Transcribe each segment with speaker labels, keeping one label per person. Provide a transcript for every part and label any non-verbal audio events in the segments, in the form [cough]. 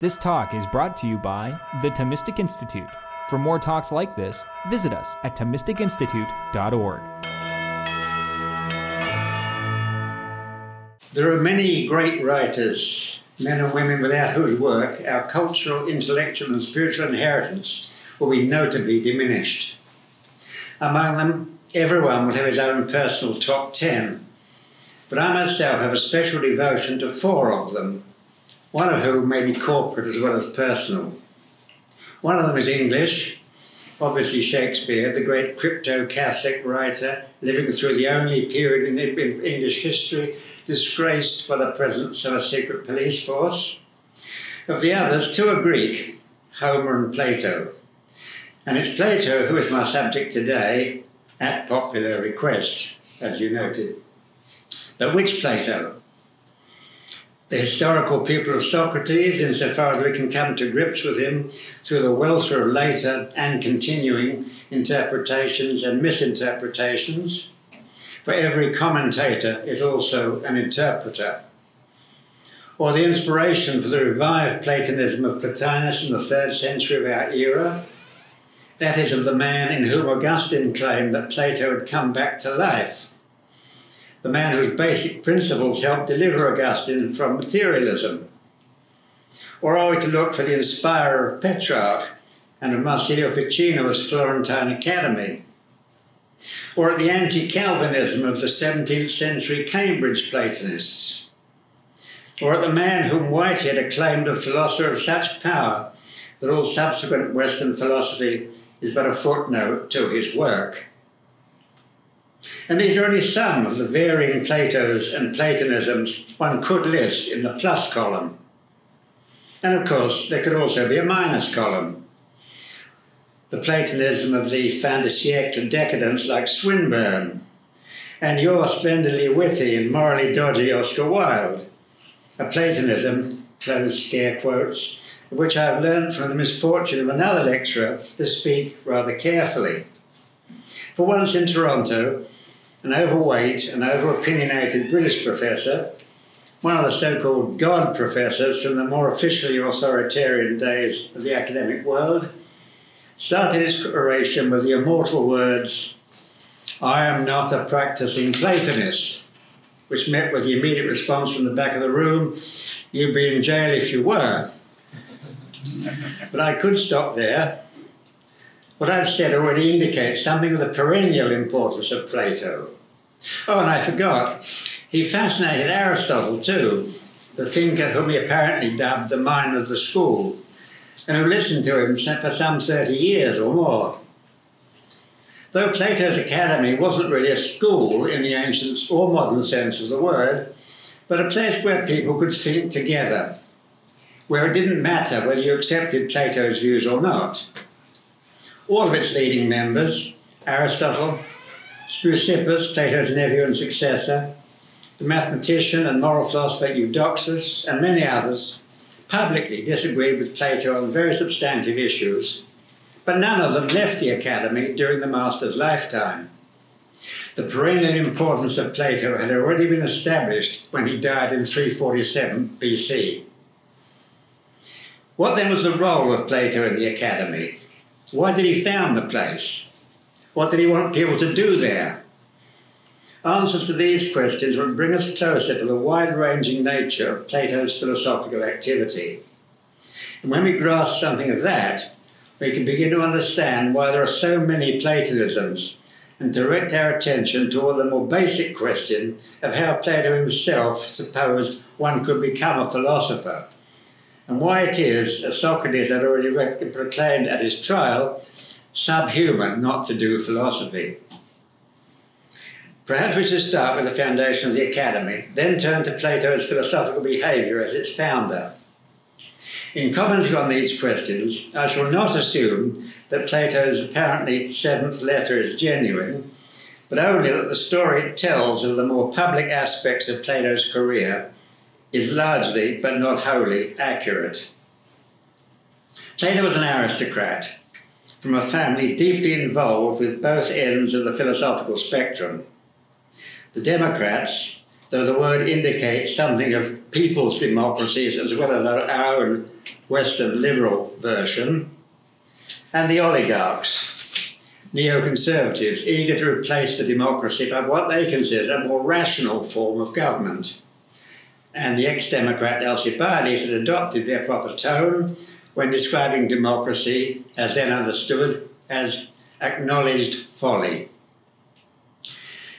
Speaker 1: This talk is brought to you by the Thomistic Institute. For more talks like this, visit us at ThomisticInstitute.org.
Speaker 2: There are many great writers, men and women without whose work our cultural, intellectual, and spiritual inheritance will be notably diminished. Among them, everyone will have his own personal top 10, but I myself have a special devotion to four of them one of whom may be corporate as well as personal. One of them is English, obviously Shakespeare, the great crypto Catholic writer living through the only period in English history disgraced by the presence of a secret police force. Of the others, two are Greek, Homer and Plato. And it's Plato who is my subject today, at popular request, as you noted. But which Plato? The historical pupil of Socrates, insofar as we can come to grips with him through the welter of later and continuing interpretations and misinterpretations. For every commentator is also an interpreter. Or the inspiration for the revived Platonism of Plotinus in the third century of our era, that is, of the man in whom Augustine claimed that Plato had come back to life the man whose basic principles helped deliver Augustine from materialism? Or are we to look for the inspirer of Petrarch and of Marsilio Ficino's Florentine Academy? Or at the anti Calvinism of the 17th century Cambridge Platonists? Or at the man whom Whitehead acclaimed a philosopher of such power that all subsequent Western philosophy is but a footnote to his work? And these are only some of the varying Platos and Platonisms one could list in the plus column. And of course, there could also be a minus column. The Platonism of the fin de siècle decadents like Swinburne, and your splendidly witty and morally dodgy Oscar Wilde. A Platonism, close scare quotes, which I have learned from the misfortune of another lecturer to speak rather carefully. For once in Toronto, an overweight and over opinionated British professor, one of the so called God professors from the more officially authoritarian days of the academic world, started his oration with the immortal words, I am not a practicing Platonist, which met with the immediate response from the back of the room, You'd be in jail if you were. but I could stop there what I've said already indicates something of the perennial importance of Plato. Oh, and I forgot, he fascinated Aristotle too, the thinker whom he apparently dubbed the mind of the school, and who listened to him for some 30 years or more. Though Plato's academy wasn't really a school in the ancient or modern sense of the word, but a place where people could think together, where it didn't matter whether you accepted Plato's views or not all of its leading members, Aristotle, Speusippus, Plato's nephew and successor, the mathematician and moral philosopher Eudoxus, and many others, publicly disagreed with Plato on very substantive issues, but none of them left the academy during the master's lifetime. The perennial importance of Plato had already been established when he died in 347 BC. What then was the role of Plato in the academy? Why did he found the place? What did he want people to do there? Answers to these questions would bring us closer to the wide ranging nature of Plato's philosophical activity. And when we grasp something of that, we can begin to understand why there are so many Platonisms and direct our attention toward the more basic question of how Plato himself supposed one could become a philosopher and why it is, as Socrates had already proclaimed at his trial, subhuman not to do philosophy. Perhaps we should start with the foundation of the academy, then turn to Plato's philosophical behaviour as its founder. In commenting on these questions, I shall not assume that Plato's apparently seventh letter is genuine, but only that the story tells of the more public aspects of Plato's career is largely, but not wholly, accurate. Plato was an aristocrat from a family deeply involved with both ends of the philosophical spectrum. The Democrats, though the word indicates something of people's democracies as well as our own Western liberal version, and the oligarchs, neoconservatives, eager to replace the democracy by what they considered a more rational form of government. And the ex Democrat Alcibiades had adopted their proper tone when describing democracy, as then understood, as acknowledged folly.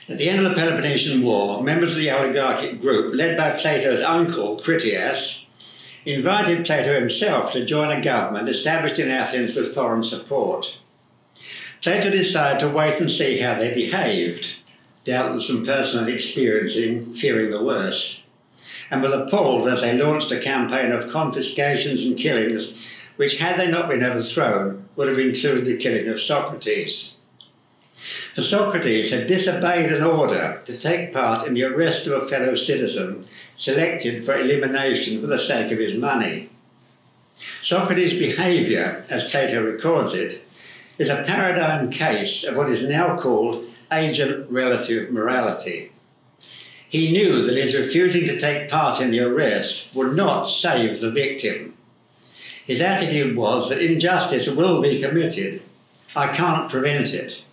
Speaker 2: At the end of the Peloponnesian War, members of the oligarchic group, led by Plato's uncle, Critias, invited Plato himself to join a government established in Athens with foreign support. Plato decided to wait and see how they behaved, doubtless from personal experience in fearing the worst, and was appalled as they launched a campaign of confiscations and killings, which, had they not been overthrown, would have included the killing of Socrates. For Socrates had disobeyed an order to take part in the arrest of a fellow citizen selected for elimination for the sake of his money. Socrates' behaviour, as Plato records it, is a paradigm case of what is now called agent relative morality. He knew that his refusing to take part in the arrest would not save the victim. His attitude was that injustice will be committed. I can't prevent it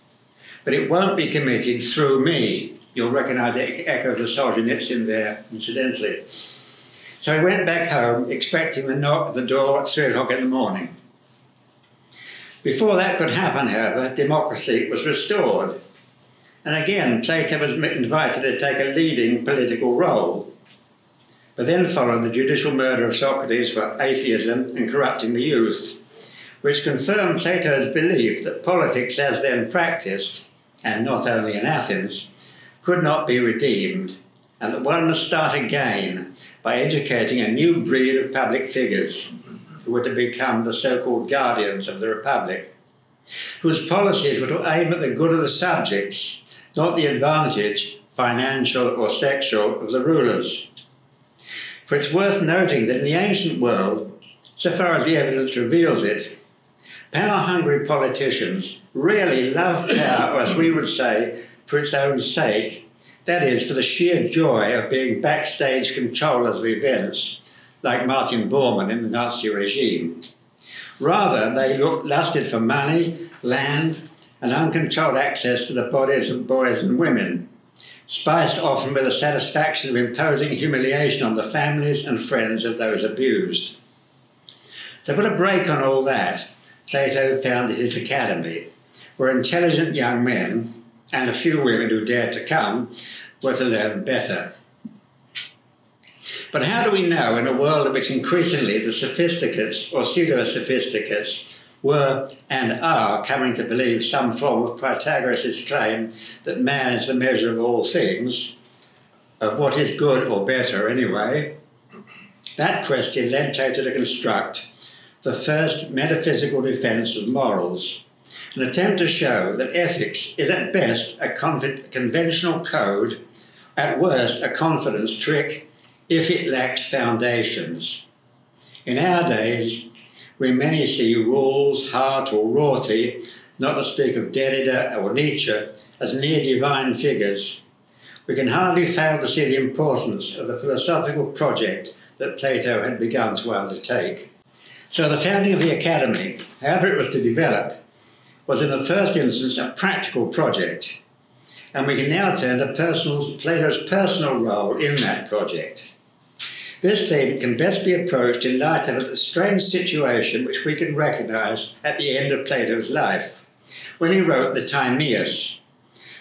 Speaker 2: but it won't be committed through me. You'll recognise the echo of Solzhenitsyn there, incidentally. So he went back home expecting the knock at the door at three o'clock in the morning. Before that could happen, however, democracy was restored. And again, Plato was invited to take a leading political role. But then followed the judicial murder of Socrates for atheism and corrupting the youth, which confirmed Plato's belief that politics as then practiced and not only in Athens, could not be redeemed, and that one must start again by educating a new breed of public figures who were to become the so called guardians of the Republic, whose policies were to aim at the good of the subjects, not the advantage, financial or sexual, of the rulers. For it's worth noting that in the ancient world, so far as the evidence reveals it, power hungry politicians really love power, as we would say, for its own sake. That is, for the sheer joy of being backstage controllers of events, like Martin Bormann in the Nazi regime. Rather, they looked, lusted for money, land, and uncontrolled access to the bodies of boys and women, spiced often with the satisfaction of imposing humiliation on the families and friends of those abused. To put a brake on all that, Plato founded his academy, where intelligent young men and a few women who dared to come were to learn better. But how do we know in a world in which increasingly the sophisticates or pseudo sophisticates were and are coming to believe some form of Protagoras' claim that man is the measure of all things, of what is good or better anyway? That question led Plato to construct the first metaphysical defense of morals an attempt to show that ethics is at best a conventional code, at worst a confidence trick, if it lacks foundations. In our days, where many see Rawls, Hart, or Rorty, not to speak of Derrida or Nietzsche, as near divine figures, we can hardly fail to see the importance of the philosophical project that Plato had begun to undertake. So, the founding of the Academy, however it was to develop, was in the first instance a practical project, and we can now turn to personal, Plato's personal role in that project. This theme can best be approached in light of the strange situation which we can recognize at the end of Plato's life, when he wrote the Timaeus,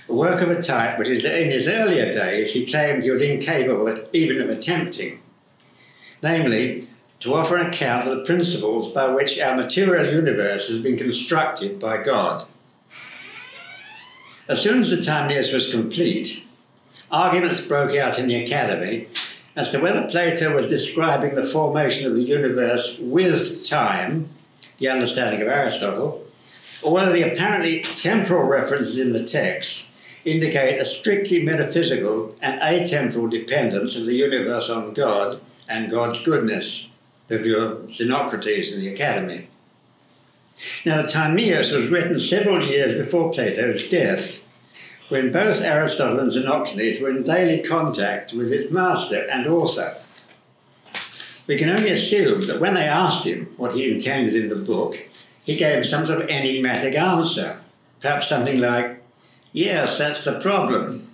Speaker 2: a work of a type which in his earlier days he claimed he was incapable even of attempting. Namely, to offer an account of the principles by which our material universe has been constructed by God. As soon as the Timaeus was complete, arguments broke out in the Academy as to whether Plato was describing the formation of the universe with time, the understanding of Aristotle, or whether the apparently temporal references in the text indicate a strictly metaphysical and atemporal dependence of the universe on God and God's goodness the view of Xenocrates in the Academy. Now, the Timaeus was written several years before Plato's death, when both Aristotle and Xenocrates were in daily contact with its master and author. We can only assume that when they asked him what he intended in the book, he gave some sort of enigmatic answer, perhaps something like, Yes, that's the problem.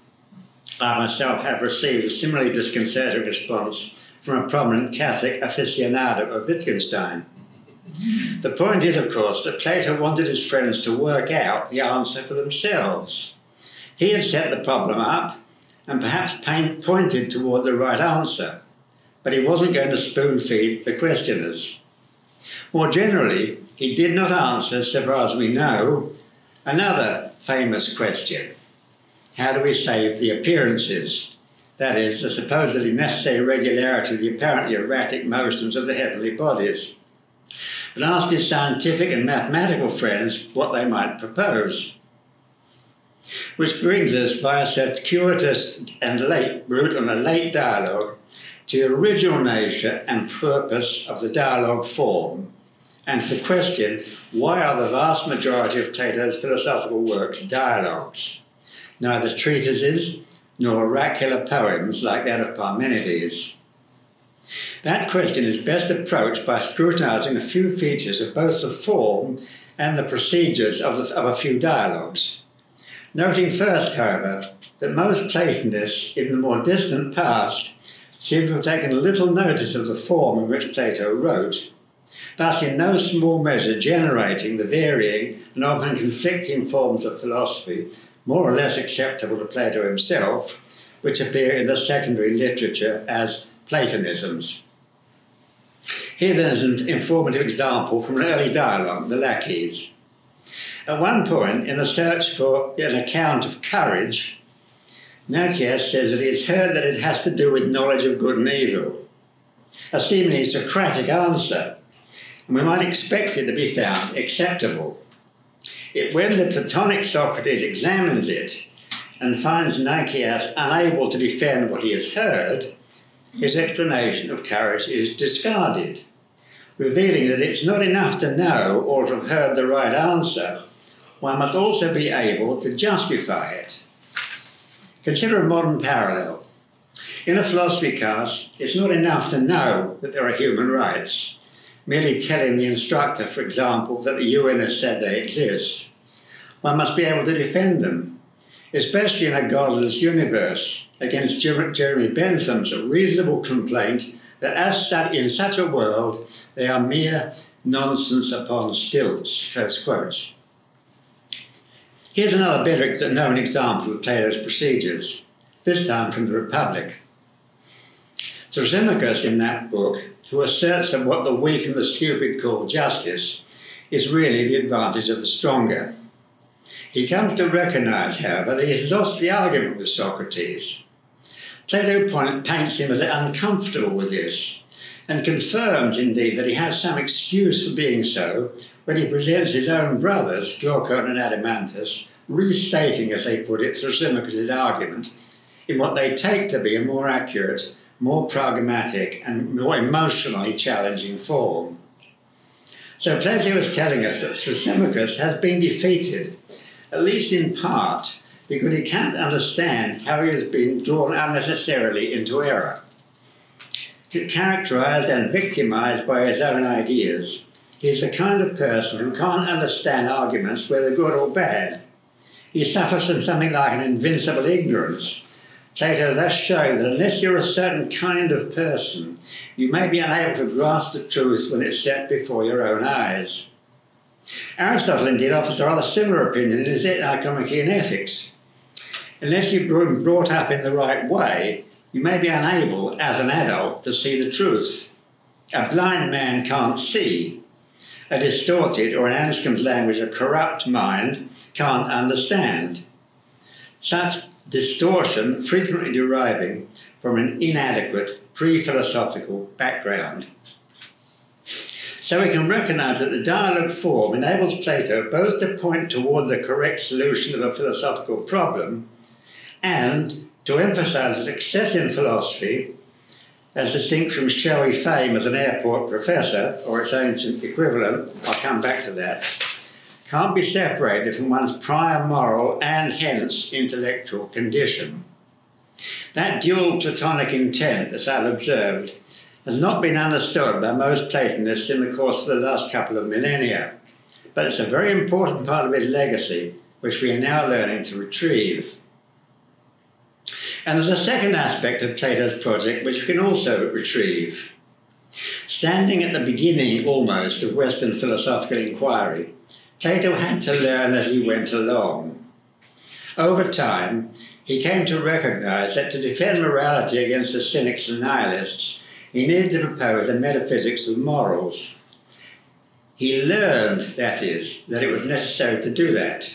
Speaker 2: I myself have received a similarly disconcerting response from a prominent Catholic aficionado of Wittgenstein. The point is, of course, that Plato wanted his friends to work out the answer for themselves. He had set the problem up and perhaps pointed toward the right answer, but he wasn't going to spoon feed the questioners. More generally, he did not answer, so far as we know, another famous question How do we save the appearances? That is, the supposedly necessary regularity of the apparently erratic motions of the heavenly bodies but asked his scientific and mathematical friends what they might propose. Which brings us by a circuitous and late route on a late dialogue to the original nature and purpose of the dialogue form, and to the question why are the vast majority of Plato's philosophical works dialogues, neither treatises nor oracular poems like that of Parmenides? That question is best approached by scrutinizing a few features of both the form and the procedures of, the, of a few dialogues. Noting first, however, that most Platonists in the more distant past seem to have taken little notice of the form in which Plato wrote, thus in no small measure generating the varying and often conflicting forms of philosophy, more or less acceptable to Plato himself, which appear in the secondary literature as Platonisms. Here there's an informative example from an early dialogue, the Laches. At one point, in the search for an account of courage, Nicias says that has heard that it has to do with knowledge of good and evil. A seemingly Socratic answer, and we might expect it to be found acceptable. When the Platonic Socrates examines it and finds Nicias unable to defend what he has heard, his explanation of courage is discarded, revealing that it's not enough to know or to have heard the right answer, one must also be able to justify it. Consider a modern parallel. In a philosophy class, it's not enough to know that there are human rights, merely telling the instructor, for example, that the UN has said they exist. One must be able to defend them, especially in a godless universe against Jeremy Bentham's reasonable complaint that as such, in such a world, they are mere nonsense upon stilts, close quotes. Here's another better known example of Plato's procedures, this time from the Republic. Thrasymachus in that book, who asserts that what the weak and the stupid call justice is really the advantage of the stronger. He comes to recognize, however, that he has lost the argument with Socrates Plato paints him as uncomfortable with this and confirms indeed that he has some excuse for being so when he presents his own brothers, Glaucon and Adeimantus, restating, as they put it, Thrasymachus' argument in what they take to be a more accurate, more pragmatic, and more emotionally challenging form. So Plato is telling us that Thrasymachus has been defeated, at least in part, because he can't understand how he has been drawn unnecessarily into error. Characterized and victimized by his own ideas, he is the kind of person who can't understand arguments, whether good or bad. He suffers from something like an invincible ignorance. Plato thus showing that unless you're a certain kind of person, you may be unable to grasp the truth when it's set before your own eyes. Aristotle indeed offers a rather similar opinion in his Nicomachean Ethics unless you've been brought up in the right way, you may be unable, as an adult, to see the truth. A blind man can't see. A distorted, or in Anscombe's language, a corrupt mind can't understand. Such distortion frequently deriving from an inadequate pre philosophical background. So we can recognize that the dialogue form enables Plato both to point toward the correct solution of a philosophical problem and to emphasize success in philosophy, as distinct from showy fame as an airport professor or its ancient equivalent, I'll come back to that, can't be separated from one's prior moral and hence intellectual condition. That dual Platonic intent, as I've observed, has not been understood by most Platonists in the course of the last couple of millennia, but it's a very important part of his legacy which we are now learning to retrieve. And there's a second aspect of Plato's project which we can also retrieve. Standing at the beginning almost of Western philosophical inquiry, Plato had to learn as he went along. Over time, he came to recognize that to defend morality against the cynics and nihilists, he needed to propose a metaphysics of morals. He learned, that is, that it was necessary to do that.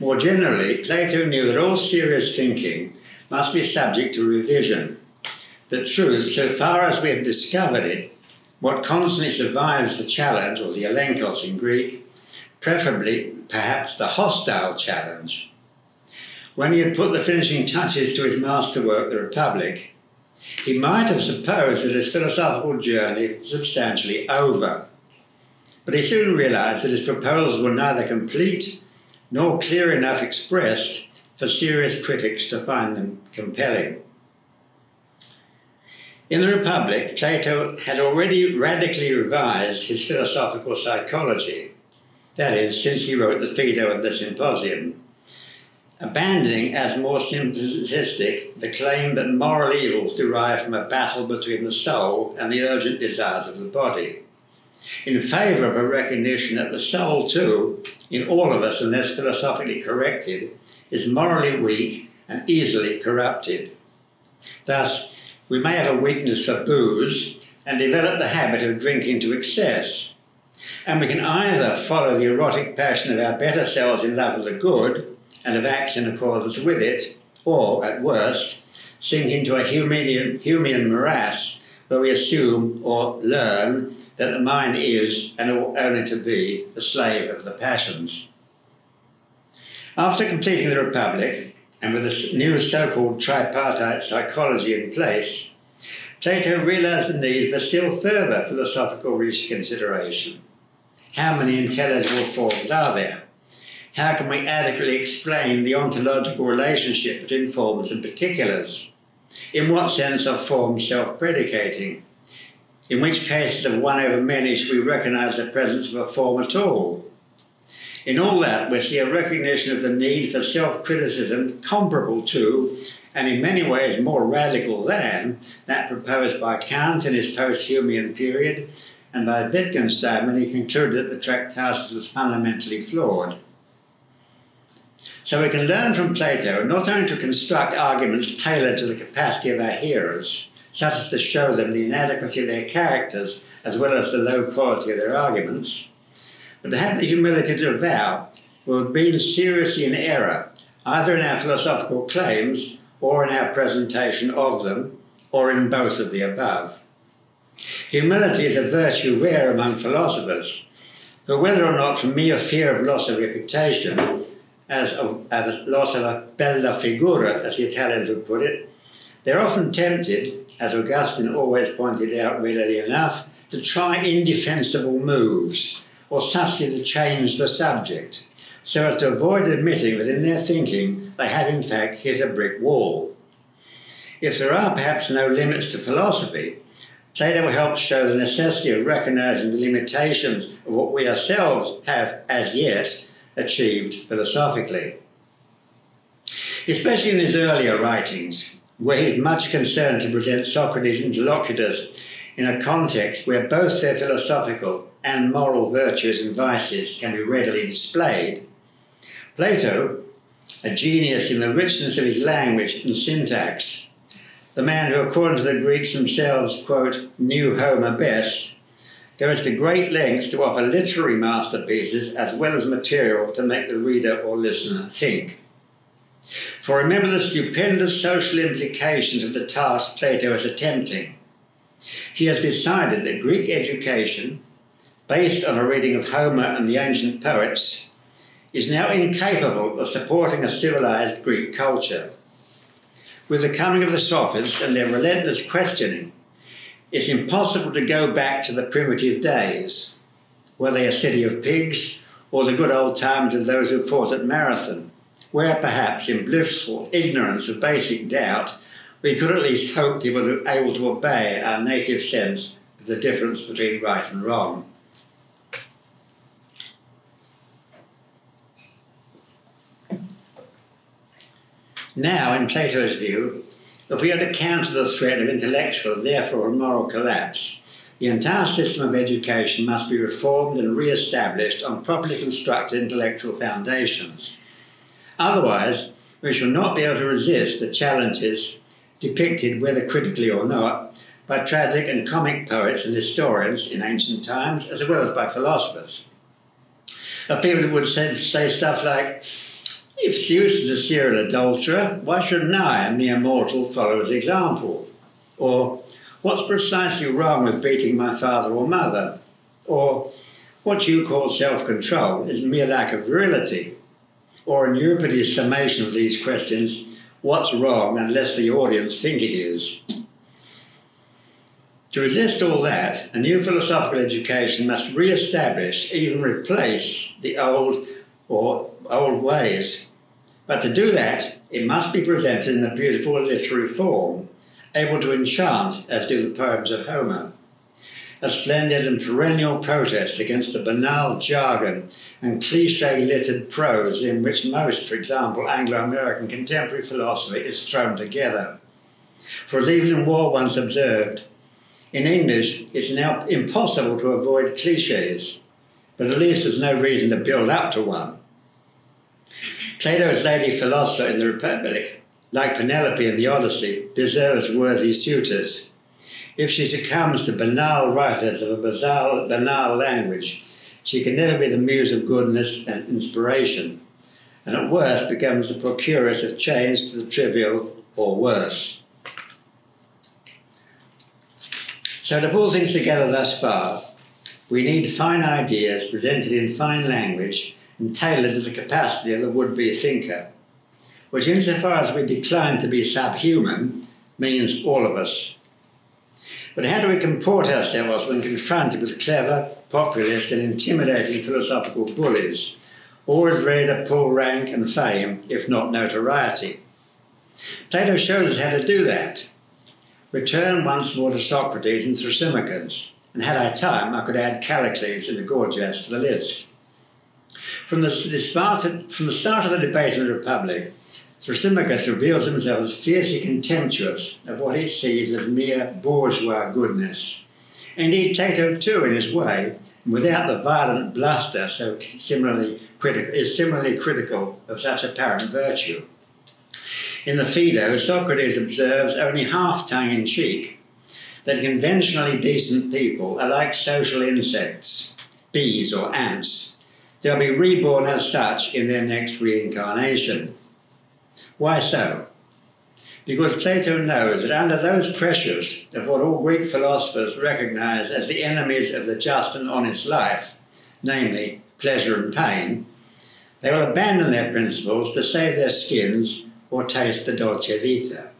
Speaker 2: More generally, Plato knew that all serious thinking must be subject to revision. The truth, so far as we have discovered it, what constantly survives the challenge, or the elenkos in Greek, preferably perhaps the hostile challenge. When he had put the finishing touches to his masterwork, The Republic, he might have supposed that his philosophical journey was substantially over. But he soon realized that his proposals were neither complete nor clear enough expressed for serious critics to find them compelling. In the Republic, Plato had already radically revised his philosophical psychology, that is, since he wrote the Phaedo and the Symposium, abandoning as more simplistic the claim that moral evils derive from a battle between the soul and the urgent desires of the body, in favour of a recognition that the soul, too, in all of us, unless philosophically corrected, is morally weak and easily corrupted. Thus, we may have a weakness for booze and develop the habit of drinking to excess. And we can either follow the erotic passion of our better selves in love of the good and of acts in accordance with it, or, at worst, sink into a Humean, Humean morass where we assume or learn that the mind is and ought only to be the slave of the passions. After completing the Republic, and with a new so called tripartite psychology in place, Plato realized the need for still further philosophical reconsideration. How many intelligible forms are there? How can we adequately explain the ontological relationship between forms and particulars? In what sense are forms self predicating? In which cases of one over many should we recognize the presence of a form at all? In all that, we see a recognition of the need for self criticism comparable to, and in many ways more radical than, that proposed by Kant in his post Humean period and by Wittgenstein when he concluded that the Tractatus was fundamentally flawed. So we can learn from Plato not only to construct arguments tailored to the capacity of our hearers, such as to show them the inadequacy of their characters as well as the low quality of their arguments, but to have the humility to avow we have been seriously in error, either in our philosophical claims or in our presentation of them, or in both of the above. Humility is a virtue rare among philosophers, but whether or not from mere fear of loss of reputation, as of, as loss of a bella figura, as the Italians would put it, they're often tempted, as Augustine always pointed out readily enough, to try indefensible moves or subtly to change the subject, so as to avoid admitting that in their thinking they have in fact hit a brick wall. If there are perhaps no limits to philosophy, Plato helps show the necessity of recognizing the limitations of what we ourselves have as yet achieved philosophically. Especially in his earlier writings, where he is much concerned to present Socrates' interlocutors in a context where both their philosophical and moral virtues and vices can be readily displayed. Plato, a genius in the richness of his language and syntax, the man who, according to the Greeks themselves, quote, knew Homer best, goes to great lengths to offer literary masterpieces as well as material to make the reader or listener think. For remember the stupendous social implications of the task Plato is attempting. He has decided that Greek education based on a reading of Homer and the ancient poets, is now incapable of supporting a civilized Greek culture. With the coming of the sophists and their relentless questioning, it's impossible to go back to the primitive days, were they a city of pigs or the good old times of those who fought at Marathon, where perhaps in blissful ignorance of basic doubt, we could at least hope they were able to obey our native sense of the difference between right and wrong. Now, in Plato's view, if we are to counter the threat of intellectual and therefore moral collapse, the entire system of education must be reformed and re established on properly constructed intellectual foundations. Otherwise, we shall not be able to resist the challenges depicted, whether critically or not, by tragic and comic poets and historians in ancient times, as well as by philosophers. Now, people would say, say stuff like, if Zeus is a serial adulterer, why shouldn't I, a mere mortal, follow his example? Or, what's precisely wrong with beating my father or mother? Or, what you call self control is mere lack of virility. Or, in Euripides' summation of these questions, what's wrong unless the audience think it is? To resist all that, a new philosophical education must re establish, even replace, the old or old ways but to do that, it must be presented in a beautiful literary form, able to enchant as do the poems of Homer. A splendid and perennial protest against the banal jargon and cliche littered prose in which most, for example, Anglo American contemporary philosophy is thrown together. For as Evelyn Waugh once observed, in English it's now impossible to avoid cliches, but at least there's no reason to build up to one. Plato's lady philosopher in the Republic, like Penelope in the Odyssey, deserves worthy suitors. If she succumbs to banal writers of a banal, banal language, she can never be the muse of goodness and inspiration, and at worst becomes the procuress of change to the trivial or worse. So, to pull things together thus far, we need fine ideas presented in fine language and tailored to the capacity of the would be thinker, which, insofar as we decline to be subhuman, means all of us. But how do we comport ourselves when confronted with clever, populist, and intimidating philosophical bullies, always ready to pull rank and fame, if not notoriety? Plato shows us how to do that. Return once more to Socrates and Thrasymachus, and had I time, I could add Callicles and the Gorgias to the list. From the, the from the start of the debate in the Republic, Thrasymachus reveals himself as fiercely contemptuous of what he sees as mere bourgeois goodness. Indeed, Plato, too, in his way, without the violent bluster so similarly is similarly critical of such apparent virtue. In the Phaedo, Socrates observes only half tongue in cheek that conventionally decent people are like social insects, bees or ants, They'll be reborn as such in their next reincarnation. Why so? Because Plato knows that under those pressures of what all Greek philosophers recognize as the enemies of the just and honest life, namely pleasure and pain, they will abandon their principles to save their skins or taste the dolce vita.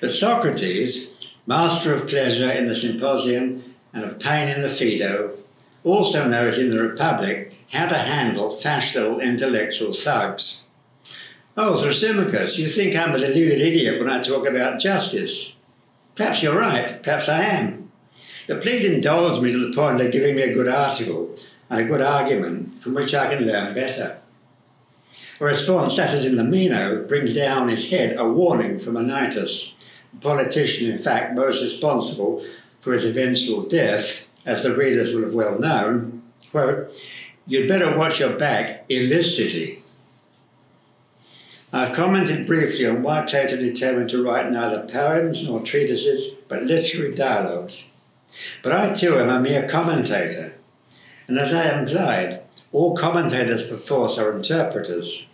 Speaker 2: But Socrates, master of pleasure in the Symposium and of pain in the Phaedo, also knows in the Republic how to handle fashionable intellectual thugs. Oh, Thrasymachus, you think I'm a deluded idiot when I talk about justice. Perhaps you're right, perhaps I am. But please indulge me to the point of giving me a good article and a good argument from which I can learn better. A response, such as in the Meno, brings down his head a warning from Anytus, the politician, in fact, most responsible for his eventual death, as the readers will have well known. Quote, you'd better watch your back in this city. I've commented briefly on why Plato determined to write neither poems nor treatises, but literary dialogues. But I too am a mere commentator, and as I implied, all commentators perforce are interpreters,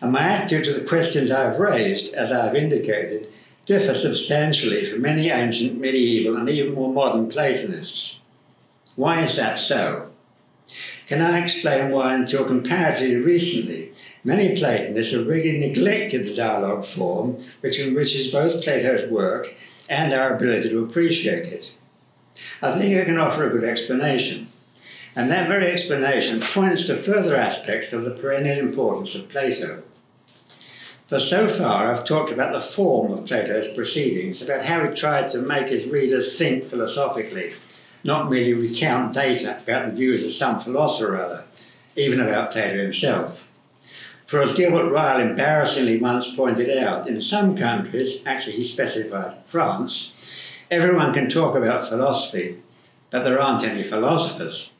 Speaker 2: and my attitude to the questions I've raised, as I have indicated, differ substantially from many ancient, medieval, and even more modern Platonists. Why is that so? Can I explain why, until comparatively recently, many Platonists have really neglected the dialogue form which enriches both Plato's work and our ability to appreciate it? I think I can offer a good explanation. And that very explanation points to further aspects of the perennial importance of Plato. For so far, I've talked about the form of Plato's proceedings, about how he tried to make his readers think philosophically, not merely recount data about the views of some philosopher or other, even about Plato himself. For as Gilbert Ryle embarrassingly once pointed out, in some countries, actually he specified France, everyone can talk about philosophy, but there aren't any philosophers.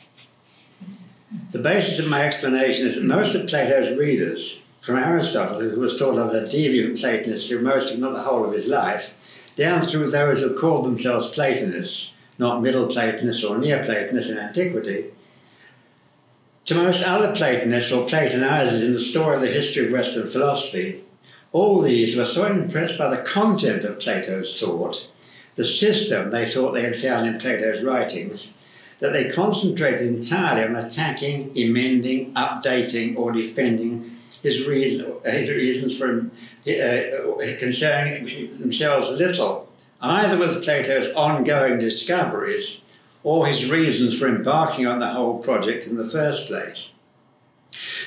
Speaker 2: The basis of my explanation is that most of Plato's readers, from Aristotle, who was thought of as a deviant Platonist through most, if not the whole of his life, down through those who called themselves Platonists, not Middle Platonists or Neoplatonists in antiquity, to most other Platonists or Platonizers in the story of the history of Western philosophy, all these were so impressed by the content of Plato's thought, the system they thought they had found in Plato's writings, that they concentrated entirely on attacking, amending, updating, or defending his, reason, his reasons for uh, concerning themselves little, either with Plato's ongoing discoveries or his reasons for embarking on the whole project in the first place.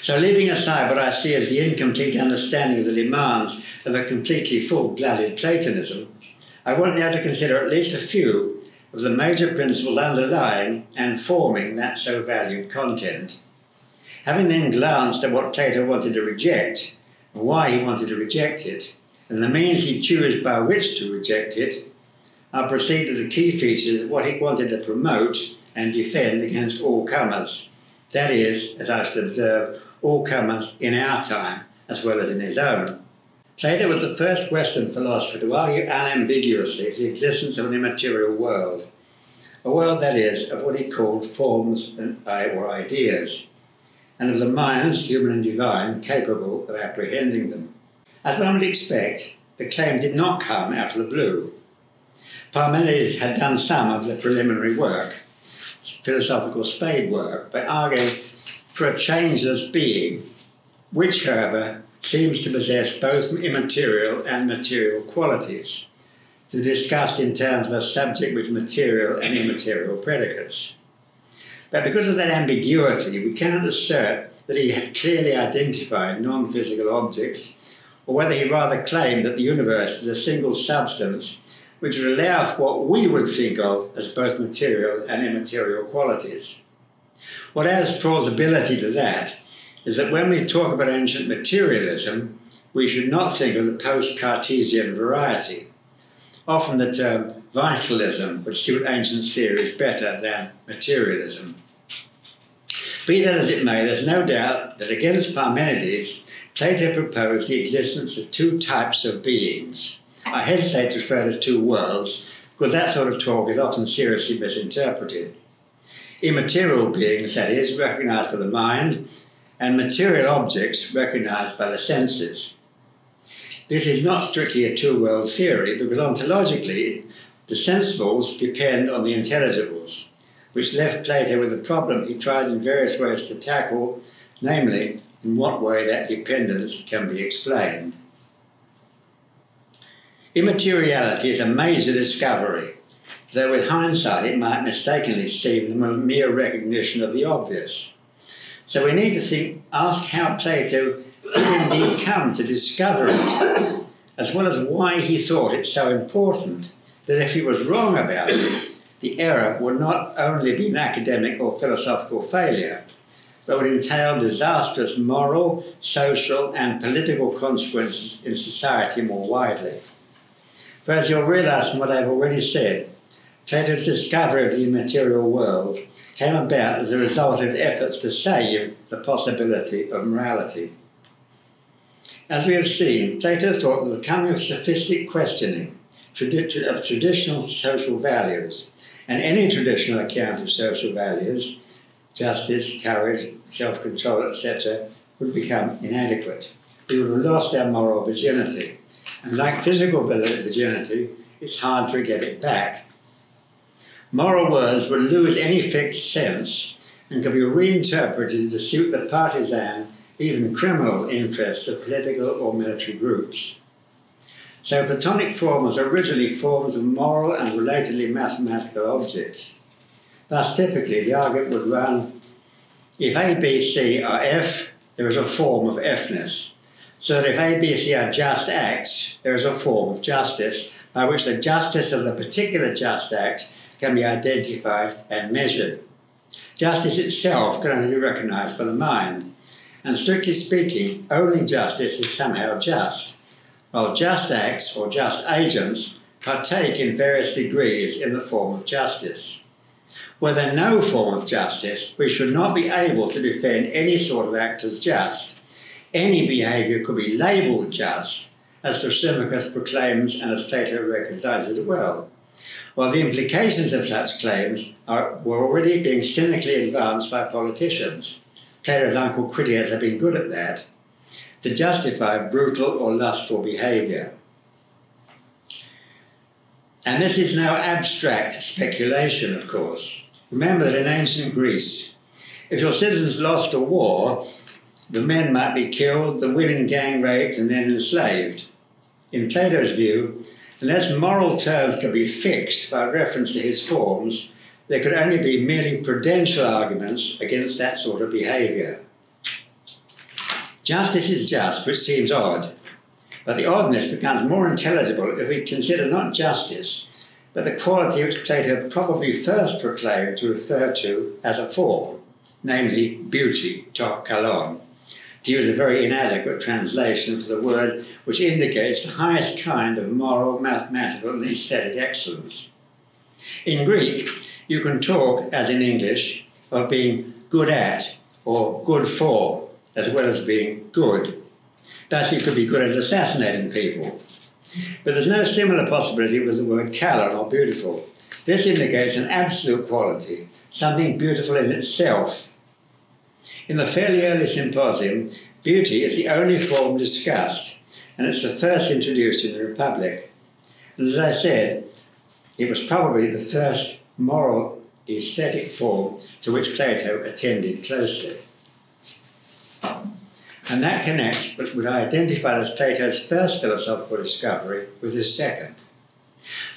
Speaker 2: So, leaving aside what I see as the incomplete understanding of the demands of a completely full blooded Platonism, I want now to consider at least a few of the major principles underlying and forming that so valued content. Having then glanced at what Plato wanted to reject and why he wanted to reject it, and the means he chose by which to reject it, I'll proceed to the key features of what he wanted to promote and defend against all comers. That is, as I should observe, all comers in our time as well as in his own. Plato was the first Western philosopher to argue unambiguously the existence of an immaterial world, a world that is, of what he called forms and, uh, or ideas, and of the minds, human and divine, capable of apprehending them. As one would expect, the claim did not come out of the blue. Parmenides had done some of the preliminary work, philosophical spade work, by arguing for a changeless being, which, however, seems to possess both immaterial and material qualities, to discussed in terms of a subject with material and immaterial predicates. But because of that ambiguity, we cannot assert that he had clearly identified non physical objects, or whether he rather claimed that the universe is a single substance which would allow for what we would think of as both material and immaterial qualities. What adds plausibility to that is that when we talk about ancient materialism, we should not think of the post Cartesian variety. Often the term vitalism would suit ancient theories better than materialism. Be that as it may, there's no doubt that against Parmenides, Plato proposed the existence of two types of beings I hesitate to refer to two worlds because that sort of talk is often seriously misinterpreted. Immaterial beings, that is, recognized by the mind, and material objects recognized by the senses. This is not strictly a two world theory because ontologically the sensibles depend on the intelligibles, which left Plato with a problem he tried in various ways to tackle, namely, in what way that dependence can be explained. Immateriality is a major discovery, though with hindsight it might mistakenly seem the mere recognition of the obvious. So we need to think, ask how Plato did indeed come to discover it, as well as why he thought it so important that if he was wrong about it, the error would not only be an academic or philosophical failure, but would entail disastrous moral, social, and political consequences in society more widely. For as you'll realize from what I've already said, Plato's discovery of the immaterial world came about as a result of efforts to save the possibility of morality. As we have seen, Plato thought that the coming of sophistic questioning of traditional social values and any traditional account of social values, justice, courage, self control, etc., would become inadequate. We would have lost our moral virginity. And like physical virginity, it's hard to get it back. Moral words would lose any fixed sense and could be reinterpreted to suit the partisan, even criminal interests of political or military groups. So Platonic forms are originally forms of moral and relatedly mathematical objects. Thus, typically, the argument would run if A, B, C are F, there is a form of Fness. So that if A, B, C are just acts, there is a form of justice by which the justice of the particular just act can be identified and measured. Justice itself can only be recognized by the mind, and strictly speaking, only justice is somehow just, while just acts or just agents partake in various degrees in the form of justice. Were there no form of justice, we should not be able to defend any sort of act as just. Any behaviour could be labelled just, as Thrasymachus proclaims and as Plato recognizes as well. While the implications of such claims are, were already being cynically advanced by politicians. Plato's uncle Critias had been good at that, to justify brutal or lustful behaviour. And this is now abstract speculation, of course. Remember that in ancient Greece, if your citizens lost a war, the men might be killed, the women gang raped, and then enslaved. In Plato's view, unless moral terms could be fixed by reference to his forms, there could only be merely prudential arguments against that sort of behaviour. Justice is just, which seems odd, but the oddness becomes more intelligible if we consider not justice, but the quality which Plato probably first proclaimed to refer to as a form, namely beauty, to kalon, to use a very inadequate translation for the word which indicates the highest kind of moral, mathematical, and aesthetic excellence. In Greek, you can talk, as in English, of being good at or good for, as well as being good Thus, you could be good at assassinating people. But there's no similar possibility with the word kalon or beautiful. This indicates an absolute quality, something beautiful in itself. In the fairly early symposium, beauty is the only form discussed, and it's the first introduced in the Republic. And as I said, it was probably the first moral aesthetic form to which Plato attended closely. And that connects what would identified as Plato's first philosophical discovery with his second.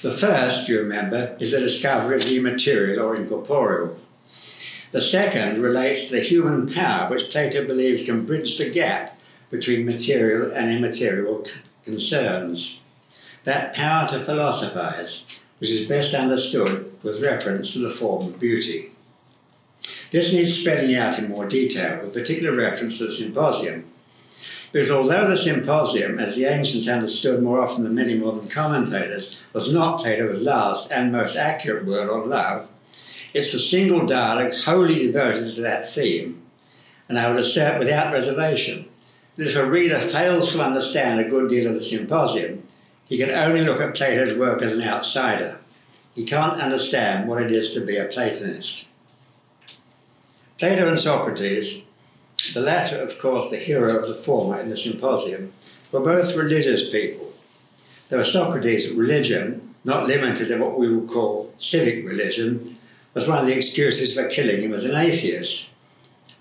Speaker 2: The first, you remember, is the discovery of the immaterial or incorporeal. The second relates to the human power which Plato believes can bridge the gap between material and immaterial concerns. That power to philosophize, which is best understood with reference to the form of beauty. This needs spelling out in more detail, with particular reference to the symposium. Because although the symposium, as the ancients understood more often than many modern commentators, was not Plato's last and most accurate word on love, it's the single dialogue wholly devoted to that theme. And I would assert without reservation that if a reader fails to understand a good deal of the symposium, he can only look at Plato's work as an outsider. He can't understand what it is to be a Platonist. Plato and Socrates, the latter, of course, the hero of the former in the symposium, were both religious people. Though Socrates' religion, not limited to what we would call civic religion, was one of the excuses for killing him as an atheist,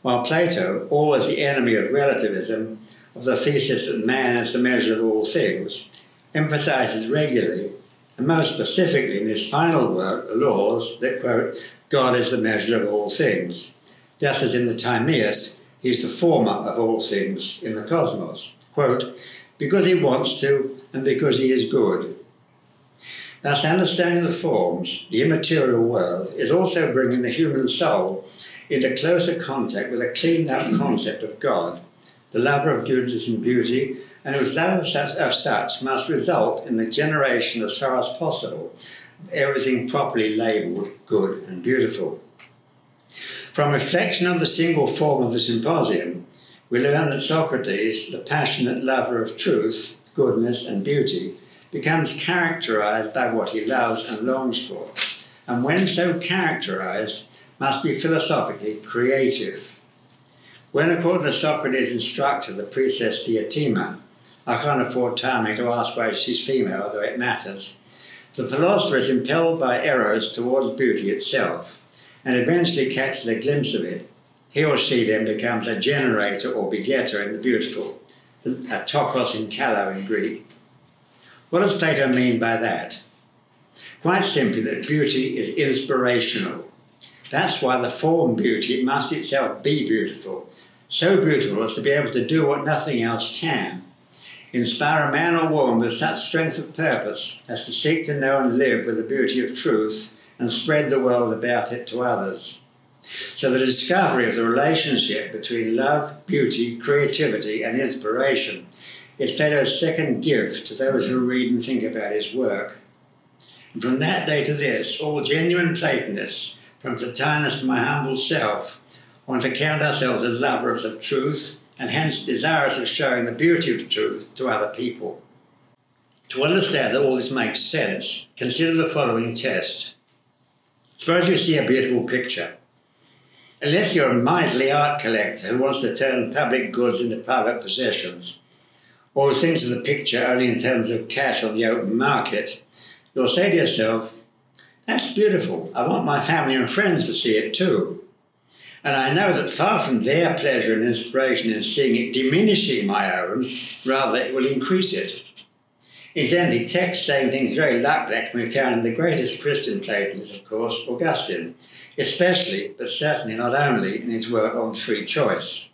Speaker 2: while Plato, always the enemy of relativism, of the thesis that man is the measure of all things, emphasizes regularly, and most specifically in his final work, The Laws, that, quote, God is the measure of all things just as in the Timaeus, he's the former of all things in the cosmos. Quote, because he wants to and because he is good. Thus, understanding the forms, the immaterial world, is also bringing the human soul into closer contact with a cleaned up [clears throat] concept of God, the lover of goodness and beauty, and whose love of such, of such must result in the generation, as far as possible, of everything properly labelled good and beautiful. From reflection on the single form of the symposium, we learn that Socrates, the passionate lover of truth, goodness, and beauty, becomes characterized by what he loves and longs for, and when so characterized, must be philosophically creative. When, according to Socrates' instructor, the priestess Diotima, I can't afford time to ask why she's female, though it matters, the philosopher is impelled by Eros towards beauty itself and eventually catches a glimpse of it, he or she then becomes a generator or begetter in the beautiful, a tokos in kalo in Greek. What does Plato mean by that? Quite simply, that beauty is inspirational. That's why the form beauty must itself be beautiful, so beautiful as to be able to do what nothing else can, inspire a man or woman with such strength of purpose as to seek to know and live with the beauty of truth and spread the world about it to others. So the discovery of the relationship between love, beauty, creativity, and inspiration is Plato's second gift to those who read and think about his work. And from that day to this, all genuine Platonists, from Plotinus to my humble self, want to count ourselves as lovers of truth and hence desirous of showing the beauty of truth to other people. To understand that all this makes sense, consider the following test. Suppose you see a beautiful picture. Unless you're a miserly art collector who wants to turn public goods into private possessions, or who thinks of the picture only in terms of cash on the open market, you'll say to yourself, That's beautiful. I want my family and friends to see it too. And I know that far from their pleasure and inspiration in seeing it diminishing my own, rather it will increase it. Incidentally, text saying things very like that can be found in the greatest Christian Platonists, of course, Augustine, especially, but certainly not only, in his work on free choice.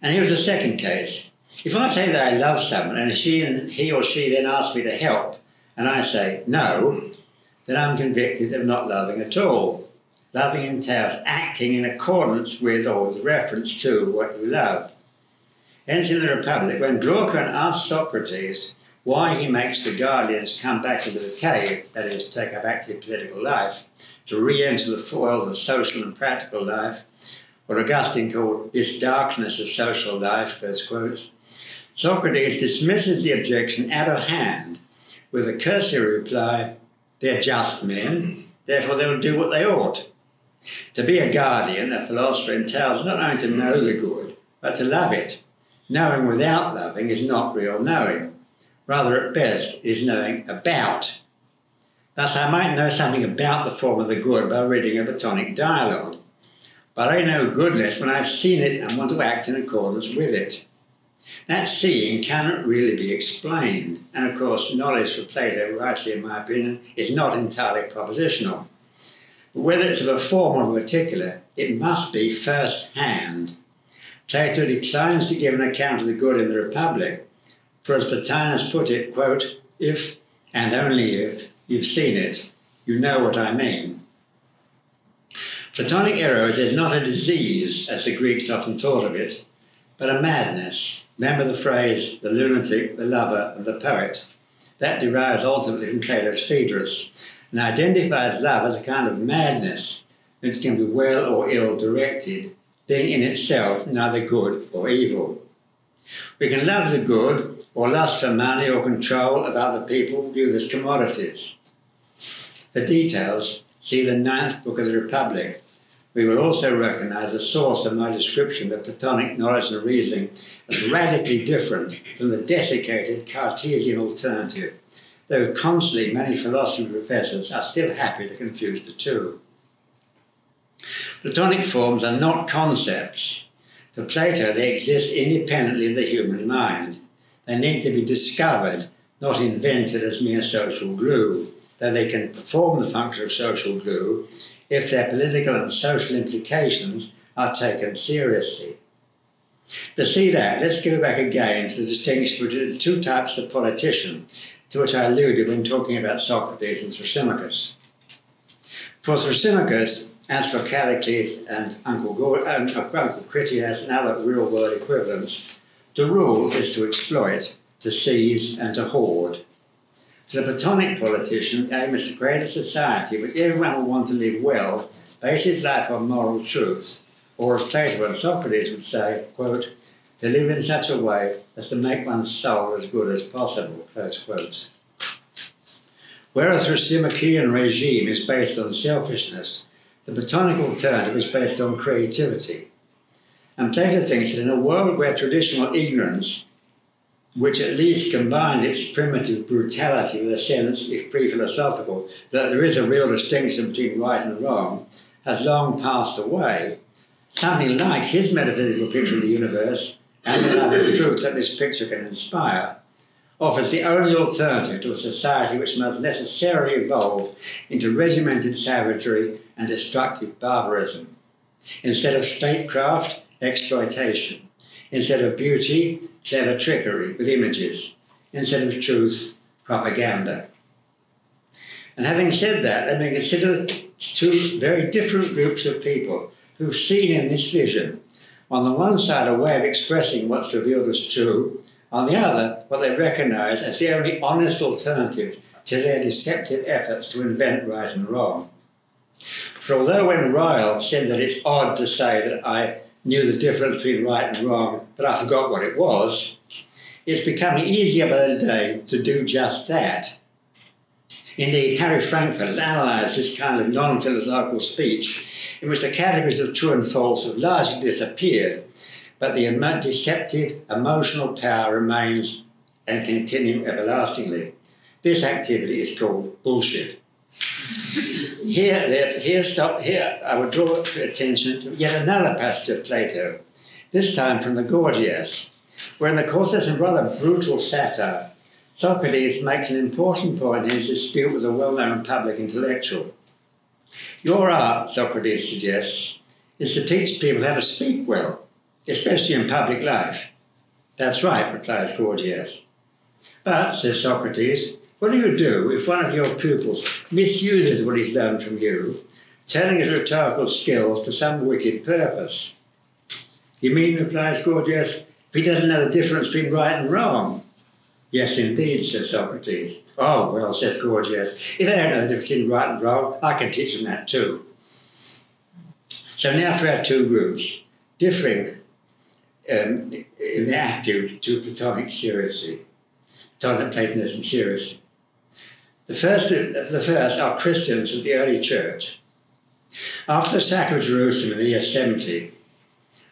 Speaker 2: And here's the second case. If I say that I love someone and she and he or she then asks me to help, and I say no, then I'm convicted of not loving at all. Loving entails acting in accordance with or with reference to what you love. Hence, in the Republic, when Glaucon asks Socrates why he makes the guardians come back into the cave, that is, take up active political life, to re enter the world of social and practical life, what Augustine called this darkness of social life, first quotes, Socrates dismisses the objection out of hand with a cursory reply, they're just men, therefore they will do what they ought. To be a guardian, a philosopher, entails not only to know the good, but to love it. Knowing without loving is not real knowing. Rather, at best, is knowing about. Thus, I might know something about the form of the good by reading a Platonic dialogue, but I know goodness when I've seen it and want to act in accordance with it. That seeing cannot really be explained, and of course, knowledge for Plato, rightly in my opinion, is not entirely propositional. But Whether it's of a form or a particular, it must be first hand. Plato declines to give an account of the good in the Republic, for as Plotinus put it, quote, if and only if you've seen it, you know what I mean. Platonic eros is not a disease, as the Greeks often thought of it, but a madness. Remember the phrase, the lunatic, the lover, and the poet. That derives ultimately from Plato's Phaedrus, and identifies love as a kind of madness which can be well or ill directed, being in itself neither good or evil. We can love the good or lust for money or control of other people viewed as commodities. For details, see the ninth book of the Republic. We will also recognize the source of my description of Platonic knowledge and reasoning as radically different from the desiccated Cartesian alternative though constantly many philosophy professors are still happy to confuse the two. Platonic forms are not concepts. For Plato, they exist independently of the human mind. They need to be discovered, not invented as mere social glue, though they can perform the function of social glue if their political and social implications are taken seriously. To see that, let's go back again to the distinction between two types of politician to which I alluded when talking about Socrates and Thrasymachus. For Thrasymachus, as for Callicles and Uncle, Gord- and Uncle Critias and other real world equivalents, to rule is to exploit, to seize, and to hoard. The Platonic politician, the aim is to create a society in which everyone will want to live well, base his life on moral truth, or as Plato and Socrates would say, quote, to live in such a way as to make one's soul as good as possible. Close quotes. Whereas the Thrasymacheian regime is based on selfishness, the Platonic alternative is based on creativity. And Plato thinks that in a world where traditional ignorance, which at least combined its primitive brutality with a sense, if pre philosophical, that there is a real distinction between right and wrong, has long passed away, something like his metaphysical picture of the universe and the love of truth that this picture can inspire, offers the only alternative to a society which must necessarily evolve into regimented savagery and destructive barbarism. Instead of statecraft, exploitation. Instead of beauty, clever trickery with images. Instead of truth, propaganda. And having said that, let me consider two very different groups of people who've seen in this vision, on the one side, a way of expressing what's revealed as true, on the other, what they recognize as the only honest alternative to their deceptive efforts to invent right and wrong. For although when Ryle said that it's odd to say that I knew the difference between right and wrong, but I forgot what it was, it's becoming easier by the day to do just that. Indeed, Harry Frankfurt has analysed this kind of non philosophical speech in which the categories of true and false have largely disappeared, but the deceptive emotional power remains and continue everlastingly. This activity is called bullshit. Here, here, stop, here, I would draw attention to yet another passage of Plato, this time from the Gorgias, where in the course of some rather brutal satire, Socrates makes an important point in his dispute with a well-known public intellectual. Your art, Socrates suggests, is to teach people how to speak well, especially in public life. That's right, replies Gorgias. But, says Socrates, what do you do if one of your pupils misuses what he's learned from you, turning his rhetorical skills to some wicked purpose? You mean, replies Gorgias, if he doesn't know the difference between right and wrong? Yes, indeed, says Socrates. Oh, well, says Gorgias, if they don't know the difference between right and wrong, I can teach them that too. So now for our two groups, differing um, in their attitude to Platonic seriously, Platonic Platonism seriously. The first, the first are Christians of the early church. After the sack of Jerusalem in the year 70,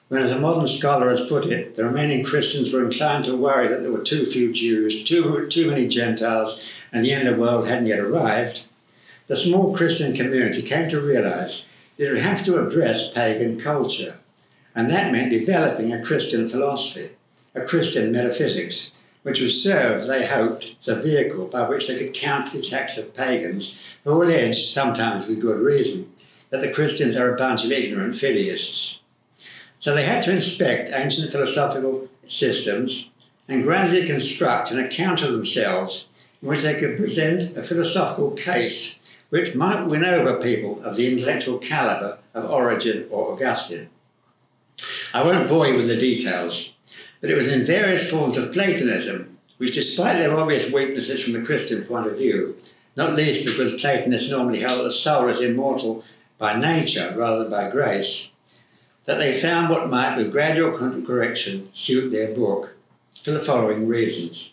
Speaker 2: when, as a modern scholar has put it, the remaining Christians were inclined to worry that there were too few Jews, too, too many Gentiles, and the end of the world hadn't yet arrived, the small Christian community came to realize that it would have to address pagan culture. And that meant developing a Christian philosophy, a Christian metaphysics, which would serve, they hoped, as a vehicle by which they could counter the attacks of pagans who alleged, sometimes with good reason, that the Christians are a bunch of ignorant fideists. So they had to inspect ancient philosophical systems and gradually construct an account of themselves in which they could present a philosophical case which might win over people of the intellectual caliber of Origen or Augustine. I won't bore you with the details, but it was in various forms of Platonism, which, despite their obvious weaknesses from a Christian point of view, not least because Platonists normally held that the soul is immortal by nature rather than by grace, that they found what might, with gradual correction, suit their book for the following reasons.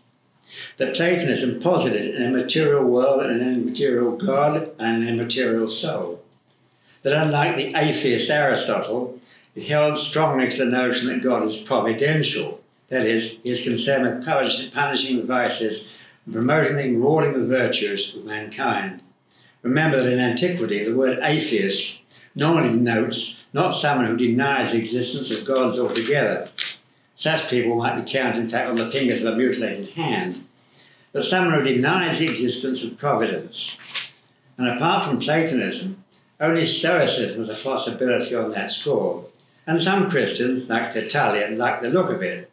Speaker 2: That Platonism posited an immaterial world and an immaterial God and an immaterial soul. That unlike the atheist Aristotle, held strongly to the notion that God is providential. That is, he is concerned with punishing the vices and promoting and rewarding the virtues of mankind. Remember that in antiquity, the word atheist normally denotes not someone who denies the existence of gods altogether. Such people might be counted, in fact, on the fingers of a mutilated hand. But someone who denies the existence of providence. And apart from Platonism, only Stoicism was a possibility on that score. And some Christians, like Tertullian, like the look of it.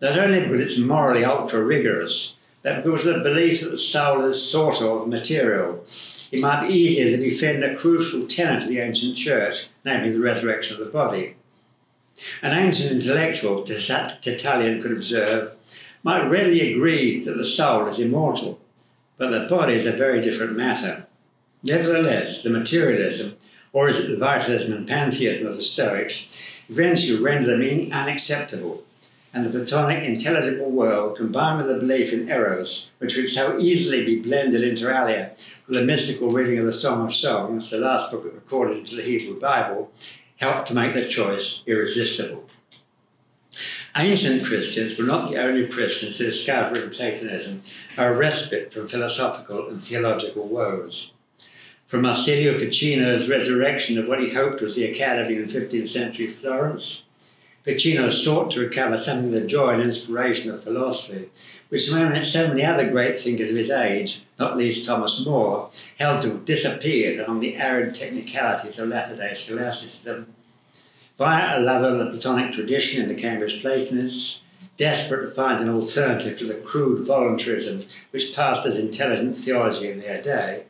Speaker 2: Not only because it's morally ultra rigorous, but because of the belief that the soul is sort of material. It might be easier to defend a crucial tenet of the ancient church, namely the resurrection of the body. An ancient intellectual, Tertullian could observe, might readily agree that the soul is immortal, but the body is a very different matter. Nevertheless, the materialism or is it the vitalism and pantheism of the Stoics, eventually render them unacceptable, and the Platonic intelligible world, combined with the belief in Eros, which could so easily be blended inter alia with the mystical reading of the Song of Songs, the last book recorded into the Hebrew Bible, helped to make the choice irresistible. Ancient Christians were not the only Christians to discover in Platonism a respite from philosophical and theological woes from Marsilio Ficino's resurrection of what he hoped was the academy in 15th century Florence. Ficino sought to recover something of the joy and inspiration of philosophy, which so many other great thinkers of his age, not least Thomas More, held to have disappeared among the arid technicalities of latter day scholasticism. Via a lover of the Platonic tradition in the Cambridge Platonists, desperate to find an alternative to the crude voluntarism which passed as intelligent theology in their day,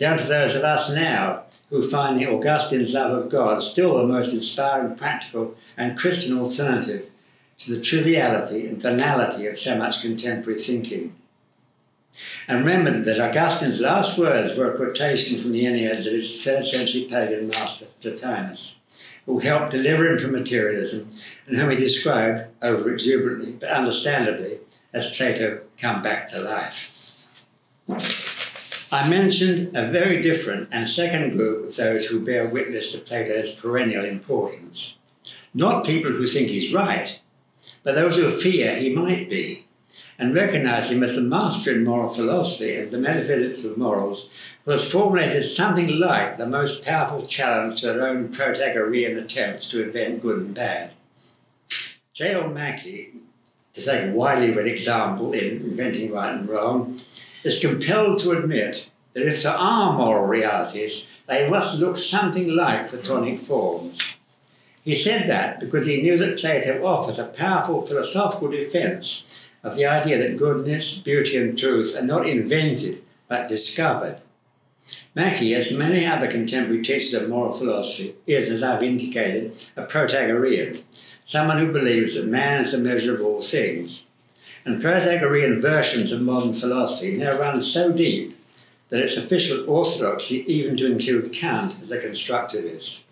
Speaker 2: down to those of us now who find the Augustine's love of God still the most inspiring, practical, and Christian alternative to the triviality and banality of so much contemporary thinking. And remember that Augustine's last words were a quotation from the Enneads of his third century pagan master, Plotinus, who helped deliver him from materialism and whom he described, over exuberantly but understandably, as Plato come back to life. I mentioned a very different and second group of those who bear witness to Plato's perennial importance. Not people who think he's right, but those who fear he might be, and recognize him as the master in moral philosophy and the metaphysics of morals, who has formulated something like the most powerful challenge to their own Protagorean attempts to invent good and bad. J.L. Mackie, to take a widely read example in Inventing Right and Wrong, is compelled to admit that if there are moral realities, they must look something like Platonic forms. He said that because he knew that Plato offers a powerful philosophical defense of the idea that goodness, beauty, and truth are not invented but discovered. Mackie, as many other contemporary teachers of moral philosophy, is, as I've indicated, a Protagorean, someone who believes that man is the measure of all things. And Protagorean versions of modern philosophy now run so deep that it's official orthodoxy even to include Kant as a constructivist.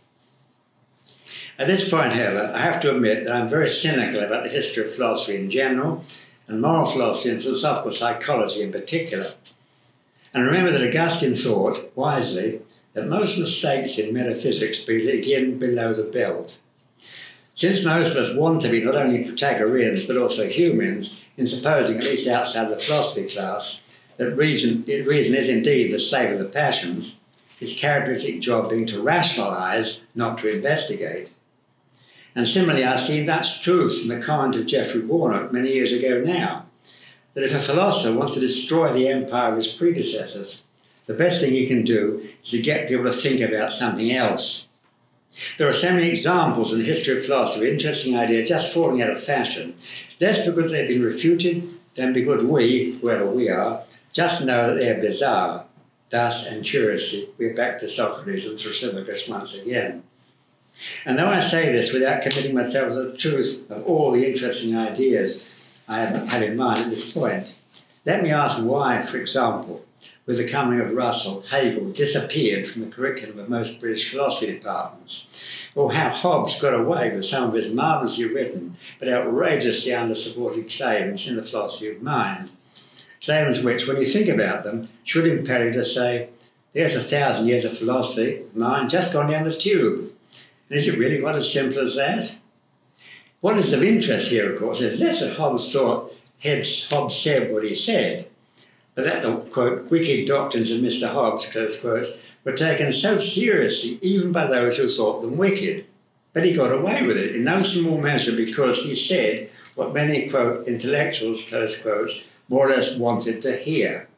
Speaker 2: At this point, however, I have to admit that I'm very cynical about the history of philosophy in general and moral philosophy and philosophical psychology in particular. And remember that Augustine thought, wisely, that most mistakes in metaphysics begin below the belt. Since most of us want to be not only Protagoreans but also humans, in supposing, at least outside the philosophy class, that reason, reason is indeed the slave of the passions, its characteristic job being to rationalize, not to investigate. And similarly, I see that's truth in the comment of Geoffrey Warnock many years ago now, that if a philosopher wants to destroy the empire of his predecessors, the best thing he can do is to get people to think about something else. There are so many examples in the history of philosophy, interesting ideas just falling out of fashion, less because they've been refuted than because we, whoever we are, just know that they're bizarre. Thus, and curiously, we're back to Socrates and Thrasymachus once again. And though I say this without committing myself to the truth of all the interesting ideas I have in mind at this point, let me ask why, for example, with the coming of Russell, Hegel disappeared from the curriculum of most British philosophy departments, or how Hobbes got away with some of his marvellously written but outrageously under-supported claims in the philosophy of mind. Claims which, when you think about them, should impel you to say, there's a thousand years of philosophy mind just gone down the tube. And is it really quite as simple as that? What is of interest here, of course, is less that Hobbes thought Hobbes said what he said, that the, quote, wicked doctrines of Mr. Hobbes, close quote, were taken so seriously even by those who thought them wicked. But he got away with it in no small measure because he said what many, quote, intellectuals, close quotes, more or less wanted to hear.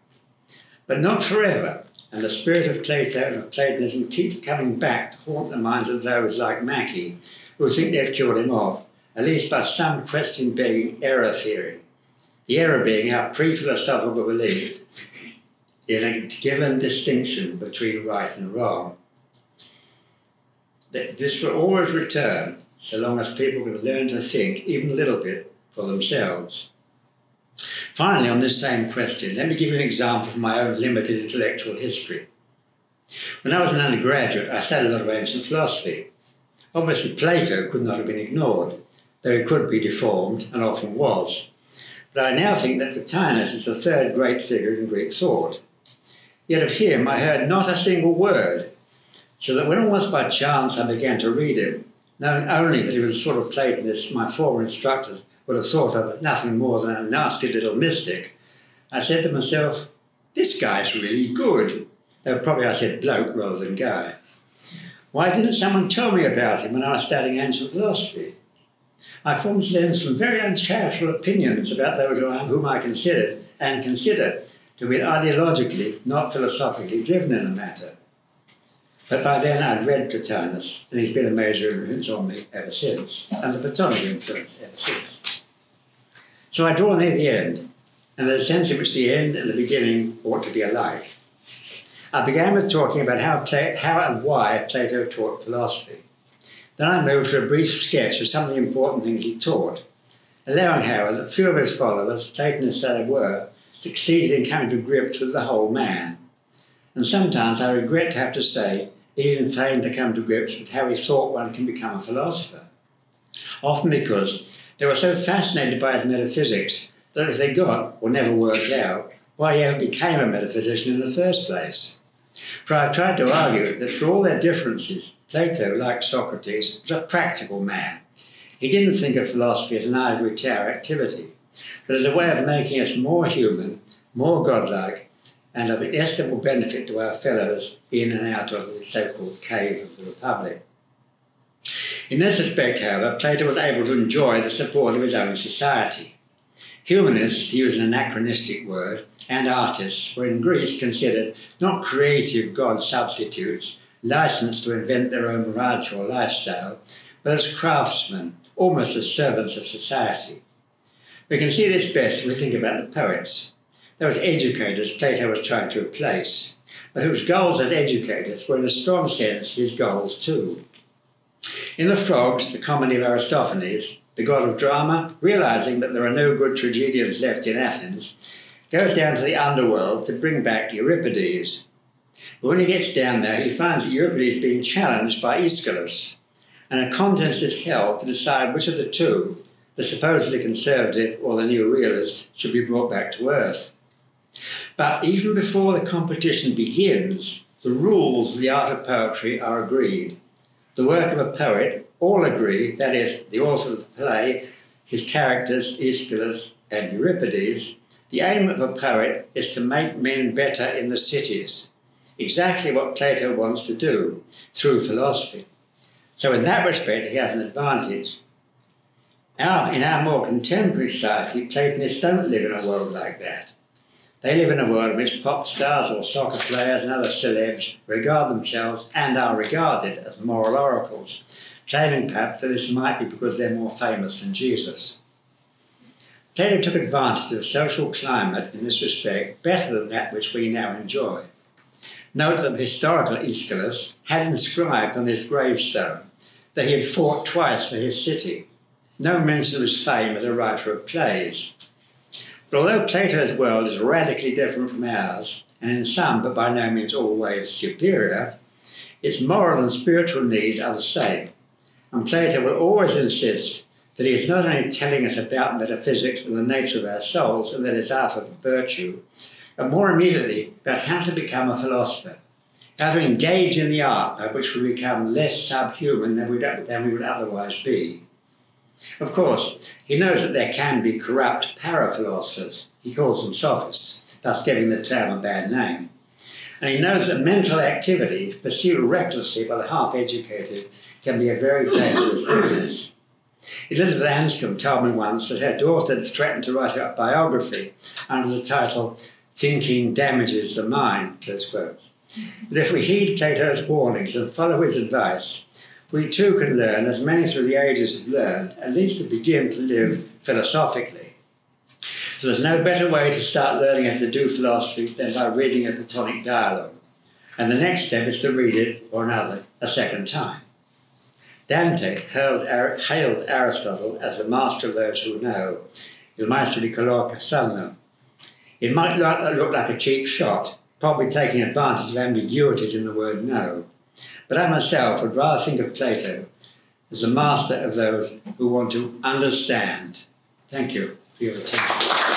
Speaker 2: But not forever and the spirit of Plato and of Platonism keeps coming back to haunt the minds of those like Mackie, who think they've killed him off, at least by some question begging error theory. Being our pre philosophical belief in a given distinction between right and wrong. That this will always return so long as people can learn to think even a little bit for themselves. Finally, on this same question, let me give you an example from my own limited intellectual history. When I was an undergraduate, I studied a lot of ancient philosophy. Obviously, Plato could not have been ignored, though he could be deformed and often was. But I now think that Plotinus is the third great figure in Greek thought. Yet of him I heard not a single word, so that when almost by chance I began to read him, knowing only that he was a sort of Platonist my former instructors would have thought of nothing more than a nasty little mystic, I said to myself, this guy's really good. Though probably I said bloke rather than guy. Why didn't someone tell me about him when I was studying ancient philosophy? I formed then some very uncharitable opinions about those whom I considered and consider to be ideologically, not philosophically driven in the matter. But by then I'd read Plotinus, and he's been a major influence on me ever since, and a Platonic influence ever since. So I draw near the end, and there's a sense in which the end and the beginning ought to be alike. I began with talking about how, how and why Plato taught philosophy. Then I moved to a brief sketch of some of the important things he taught, allowing, however, that few of his followers, Platonists that they were, succeeded in coming to grips with the whole man. And sometimes I regret to have to say, even failed to come to grips with how he thought one can become a philosopher. Often because they were so fascinated by his metaphysics that if they got or never worked out why he ever became a metaphysician in the first place. For I've tried to argue that for all their differences, Plato, like Socrates, was a practical man. He didn't think of philosophy as an ivory tower activity, but as a way of making us more human, more godlike, and of inestimable benefit to our fellows in and out of the so called cave of the Republic. In this respect, however, Plato was able to enjoy the support of his own society. Humanists, to use an anachronistic word, and artists were in Greece considered not creative god substitutes, licensed to invent their own morality or lifestyle, but as craftsmen, almost as servants of society. We can see this best when we think about the poets, those educators Plato was trying to replace, but whose goals as educators were in a strong sense his goals too. In The Frogs, the comedy of Aristophanes, the god of drama, realizing that there are no good tragedians left in Athens, goes down to the underworld to bring back Euripides. But when he gets down there, he finds that Euripides being challenged by Aeschylus, and a contest is held to decide which of the two, the supposedly conservative or the new realist, should be brought back to earth. But even before the competition begins, the rules of the art of poetry are agreed. The work of a poet, all agree, that is, the author of the play, his characters, Aeschylus and Euripides, the aim of a poet is to make men better in the cities, exactly what Plato wants to do through philosophy. So, in that respect, he has an advantage. Our, in our more contemporary society, Platonists don't live in a world like that. They live in a world in which pop stars or soccer players and other celebs regard themselves and are regarded as moral oracles, claiming perhaps that this might be because they're more famous than Jesus. Plato took advantage of the social climate in this respect better than that which we now enjoy. Note that the historical Aeschylus had inscribed on his gravestone that he had fought twice for his city. No mention of his fame as a writer of plays. But although Plato's world is radically different from ours, and in some, but by no means always, superior, its moral and spiritual needs are the same. And Plato will always insist that he is not only telling us about metaphysics and the nature of our souls and that it's our virtue, but more immediately about how to become a philosopher, how to engage in the art by which we become less subhuman than we, than we would otherwise be. Of course, he knows that there can be corrupt para-philosophers. He calls them sophists, thus giving the term a bad name. And he knows that mental activity, pursued recklessly by the half-educated, can be a very dangerous business. Elizabeth Anscombe told me once that her daughter had threatened to write a biography under the title Thinking Damages the Mind, close quotes. But if we heed Plato's warnings and follow his advice, we too can learn, as many through the ages have learned, at least to begin to live philosophically. So there's no better way to start learning how to do philosophy than by reading a Platonic dialogue. And the next step is to read it, or another, a second time. Dante hailed, hailed Aristotle as the master of those who know, il maestro di coloro che sanno. It might look like a cheap shot, probably taking advantage of ambiguities in the word know, but I myself would rather think of Plato as the master of those who want to understand. Thank you for your attention.